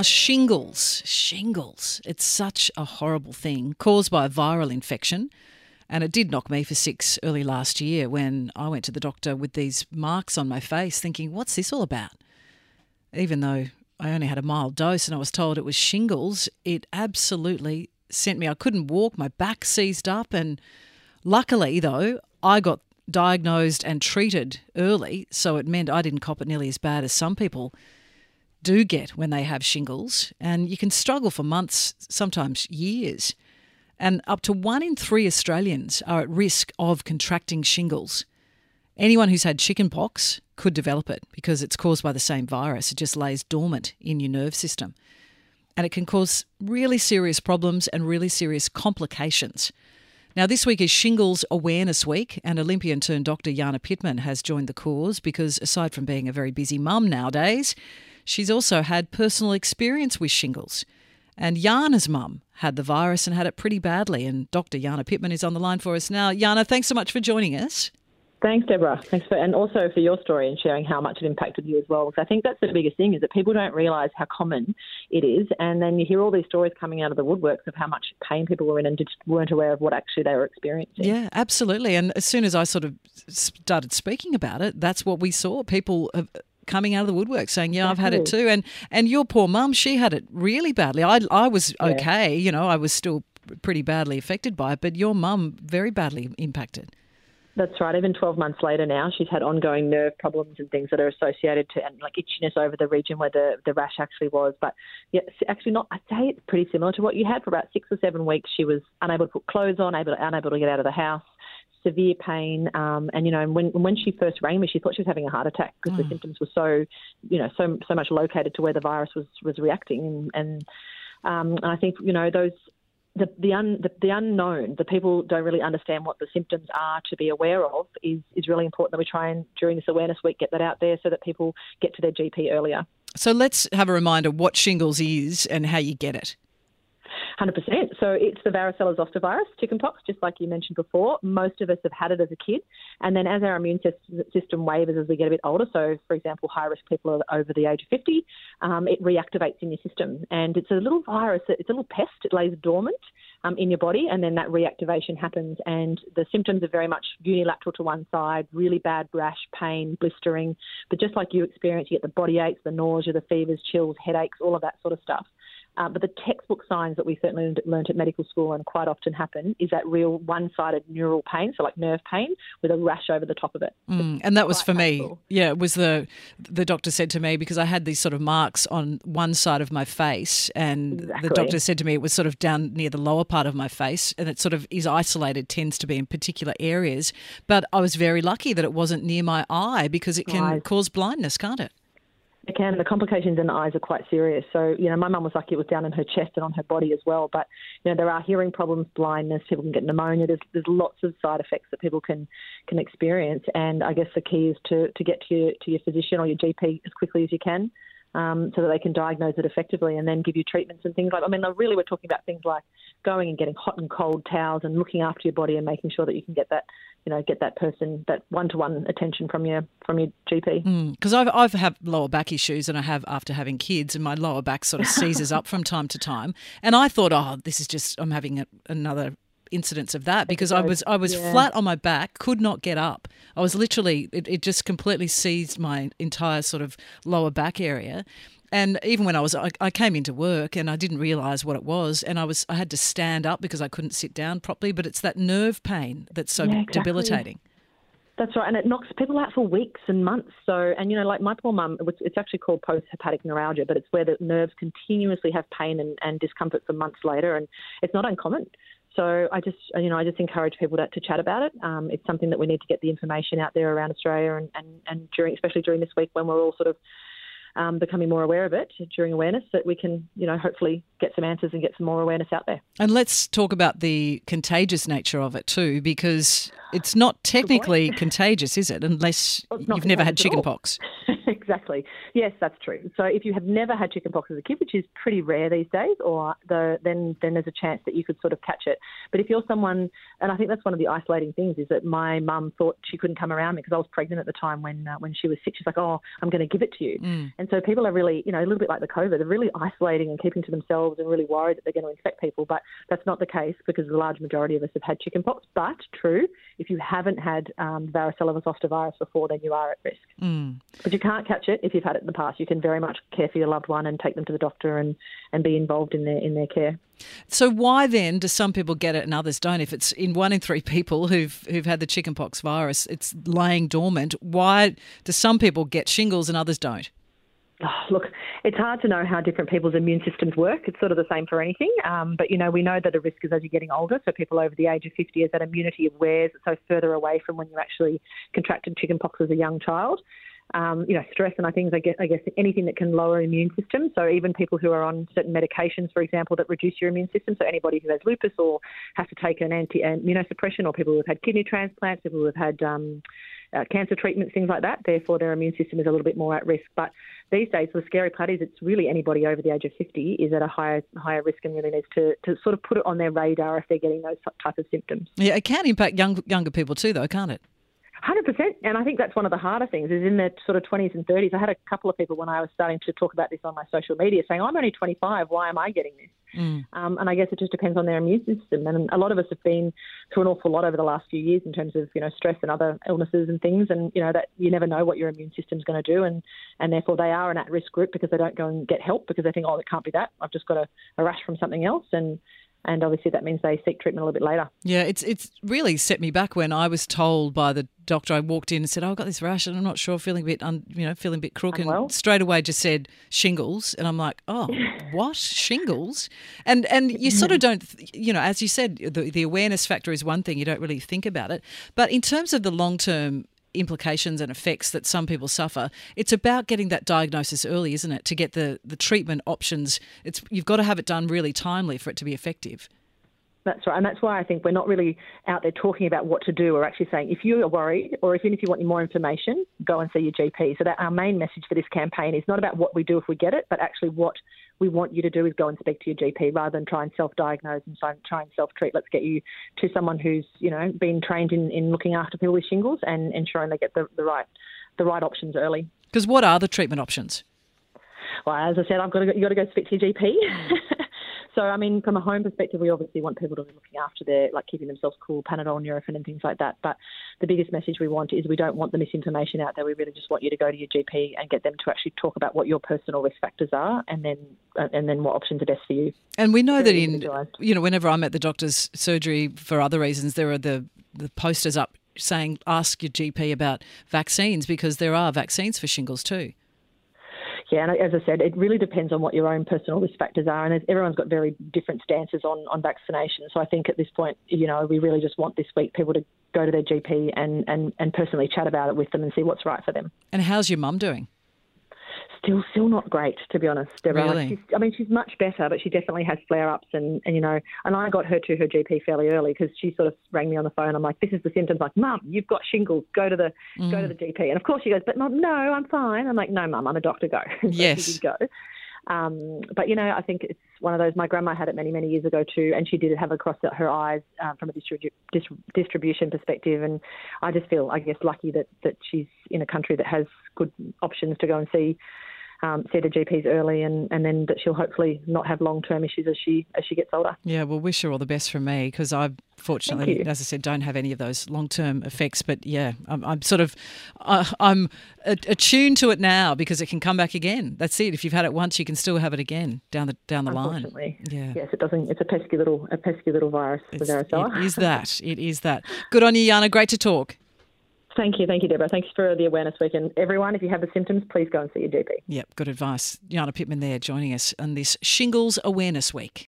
Uh, shingles, shingles. It's such a horrible thing caused by a viral infection. And it did knock me for six early last year when I went to the doctor with these marks on my face, thinking, what's this all about? Even though I only had a mild dose and I was told it was shingles, it absolutely sent me. I couldn't walk, my back seized up. And luckily, though, I got diagnosed and treated early, so it meant I didn't cop it nearly as bad as some people do get when they have shingles, and you can struggle for months, sometimes years. And up to one in three Australians are at risk of contracting shingles. Anyone who's had chickenpox could develop it because it's caused by the same virus. It just lays dormant in your nerve system. And it can cause really serious problems and really serious complications. Now, this week is Shingles Awareness Week, and Olympian turned doctor Jana Pittman has joined the cause because, aside from being a very busy mum nowadays, She's also had personal experience with shingles. And Jana's mum had the virus and had it pretty badly. And Dr. Jana Pittman is on the line for us now. Jana, thanks so much for joining us. Thanks, Deborah. Thanks for, and also for your story and sharing how much it impacted you as well. Because I think that's the biggest thing is that people don't realise how common it is, and then you hear all these stories coming out of the woodworks of how much pain people were in and just weren't aware of what actually they were experiencing. Yeah, absolutely. And as soon as I sort of started speaking about it, that's what we saw. People uh, coming out of the woodwork saying, "Yeah, I've had it too." And and your poor mum, she had it really badly. I I was okay, you know, I was still pretty badly affected by it, but your mum very badly impacted. That's right. Even 12 months later now, she's had ongoing nerve problems and things that are associated to, and like itchiness over the region where the, the rash actually was. But yeah, actually not, I'd say it's pretty similar to what you had. For about six or seven weeks, she was unable to put clothes on, able to, unable to get out of the house severe pain. Um, and you know, when when she first rang me, she thought she was having a heart attack because mm. the symptoms were so, you know, so so much located to where the virus was was reacting. And, and, um, and I think you know those. The the, un, the the unknown, the people don't really understand what the symptoms are to be aware of is is really important that we try and during this awareness week get that out there so that people get to their GP earlier. So let's have a reminder what shingles is and how you get it. 100%. So it's the varicella zoster virus, chickenpox, just like you mentioned before. Most of us have had it as a kid. And then as our immune system wavers as we get a bit older, so for example, high risk people over the age of 50, um, it reactivates in your system. And it's a little virus, it's a little pest, it lays dormant. Um, in your body, and then that reactivation happens, and the symptoms are very much unilateral to one side, really bad rash, pain, blistering. But just like you experience, you get the body aches, the nausea, the fevers, chills, headaches, all of that sort of stuff. Uh, but the textbook signs that we certainly learned at medical school and quite often happen is that real one-sided neural pain, so like nerve pain, with a rash over the top of it. Mm, and that was for me. Yeah, it was the the doctor said to me because I had these sort of marks on one side of my face, and exactly. the doctor said to me it was sort of down near the lower part of my face, and it sort of is isolated, tends to be in particular areas. But I was very lucky that it wasn't near my eye because it can right. cause blindness, can't it? Can. The complications in the eyes are quite serious. So, you know, my mum was lucky it was down in her chest and on her body as well. But, you know, there are hearing problems, blindness, people can get pneumonia. There's, there's lots of side effects that people can can experience. And I guess the key is to, to get to your, to your physician or your GP as quickly as you can um, so that they can diagnose it effectively and then give you treatments and things like. I mean, really, we're talking about things like going and getting hot and cold towels and looking after your body and making sure that you can get that, you know, get that person that one-to-one attention from your from your GP. Because mm, I've I've had lower back issues and I have after having kids, and my lower back sort of seizes up from time to time. And I thought, oh, this is just I'm having a, another incidents of that because I was I was yeah. flat on my back, could not get up. I was literally it, it just completely seized my entire sort of lower back area. And even when I was, I, I came into work and I didn't realise what it was, and I was, I had to stand up because I couldn't sit down properly. But it's that nerve pain that's so yeah, exactly. debilitating. That's right, and it knocks people out for weeks and months. So, and you know, like my poor mum, it's actually called post-herpetic neuralgia, but it's where the nerves continuously have pain and, and discomfort for months later, and it's not uncommon. So I just, you know, I just encourage people to, to chat about it. Um, it's something that we need to get the information out there around Australia, and, and, and during, especially during this week when we're all sort of um, becoming more aware of it during awareness, that we can, you know, hopefully get some answers and get some more awareness out there. And let's talk about the contagious nature of it too, because it's not technically contagious, is it? Unless well, you've never had chickenpox. exactly. Exactly. Yes, that's true. So if you have never had chickenpox as a kid, which is pretty rare these days, or the, then then there's a chance that you could sort of catch it. But if you're someone, and I think that's one of the isolating things, is that my mum thought she couldn't come around me because I was pregnant at the time when uh, when she was sick. She's like, "Oh, I'm going to give it to you," mm. and so people are really, you know, a little bit like the COVID, they're really isolating and keeping to themselves and really worried that they're going to infect people. But that's not the case because the large majority of us have had chickenpox. But true, if you haven't had um, varicella zoster virus before, then you are at risk. Mm. But you can't catch it if you've had it in the past. You can very much care for your loved one and take them to the doctor and, and be involved in their in their care. So why then do some people get it and others don't? If it's in one in three people who've who've had the chickenpox virus, it's laying dormant. Why do some people get shingles and others don't? Oh, look, it's hard to know how different people's immune systems work. It's sort of the same for anything. Um, but, you know, we know that the risk is as you're getting older. So people over the age of 50 is that immunity wears, so further away from when you actually contracted chickenpox as a young child. Um, you know, stress and I think I guess, I guess anything that can lower immune system. So even people who are on certain medications, for example, that reduce your immune system. So anybody who has lupus or has to take an anti-immunosuppression, or people who have had kidney transplants, people who have had um, uh, cancer treatments, things like that. Therefore, their immune system is a little bit more at risk. But these days, the scary part is it's really anybody over the age of 50 is at a higher higher risk and really needs to, to sort of put it on their radar if they're getting those type of symptoms. Yeah, it can impact young, younger people too, though, can't it? Hundred percent, and I think that's one of the harder things. Is in their sort of twenties and thirties. I had a couple of people when I was starting to talk about this on my social media saying, "I'm only 25. Why am I getting this?" Mm. Um, and I guess it just depends on their immune system. And a lot of us have been through an awful lot over the last few years in terms of you know stress and other illnesses and things. And you know that you never know what your immune system's going to do, and and therefore they are an at-risk group because they don't go and get help because they think, "Oh, it can't be that. I've just got a, a rash from something else." And and obviously that means they seek treatment a little bit later. Yeah, it's it's really set me back when I was told by the doctor. I walked in and said, oh, "I've got this rash and I'm not sure, feeling a bit, un, you know, feeling a bit crook," Unwell. and straight away just said shingles, and I'm like, "Oh, what shingles?" And and you sort of don't, you know, as you said, the the awareness factor is one thing. You don't really think about it, but in terms of the long term implications and effects that some people suffer. It's about getting that diagnosis early, isn't it? To get the, the treatment options. It's you've got to have it done really timely for it to be effective. That's right, and that's why I think we're not really out there talking about what to do. We're actually saying if you are worried, or even if you want more information, go and see your GP. So that our main message for this campaign is not about what we do if we get it, but actually what we want you to do is go and speak to your GP rather than try and self-diagnose and try and self-treat. Let's get you to someone who's you know been trained in, in looking after people with shingles and ensuring they get the, the right the right options early. Because what are the treatment options? Well, as I said, I've got to go, you got to go speak to your GP. Mm. So, I mean, from a home perspective, we obviously want people to be looking after their, like keeping themselves cool, Panadol, Nurofen, and things like that. But the biggest message we want is we don't want the misinformation out there. We really just want you to go to your GP and get them to actually talk about what your personal risk factors are, and then uh, and then what options are best for you. And we know that in you know, whenever I'm at the doctor's surgery for other reasons, there are the the posters up saying ask your GP about vaccines because there are vaccines for shingles too. Yeah, and as I said, it really depends on what your own personal risk factors are, and everyone's got very different stances on on vaccination. So I think at this point, you know, we really just want this week people to go to their GP and and and personally chat about it with them and see what's right for them. And how's your mum doing? Still still not great to be honest, Deborah. Really? Like I mean, she's much better, but she definitely has flare ups, and, and you know, and I got her to her GP fairly early because she sort of rang me on the phone. I'm like, this is the symptoms. Like, Mum, you've got shingles. Go to the mm. go to the GP. And of course she goes, but Mum, no, I'm fine. I'm like, no, Mum, I'm a doctor. Go. so yes. She did go. Um, but you know, I think it's one of those. My grandma had it many, many years ago too, and she did have across her eyes um, from a distribu- dis- distribution perspective. And I just feel, I guess, lucky that that she's in a country that has good options to go and see um, see the GPs early, and, and then that she'll hopefully not have long term issues as she as she gets older. Yeah, well, wish her all the best from me because I fortunately, as I said, don't have any of those long term effects. But yeah, I'm, I'm sort of uh, I'm attuned to it now because it can come back again. That's it. If you've had it once, you can still have it again down the down the line. Yeah. Yes, it doesn't. It's a pesky little a pesky little virus it's, with varicella. It is that. It is that. Good on you, Jana. Great to talk. Thank you. Thank you, Deborah. Thanks for the awareness week. And everyone, if you have the symptoms, please go and see your GP. Yep, good advice. Jana Pittman there joining us on this Shingles Awareness Week.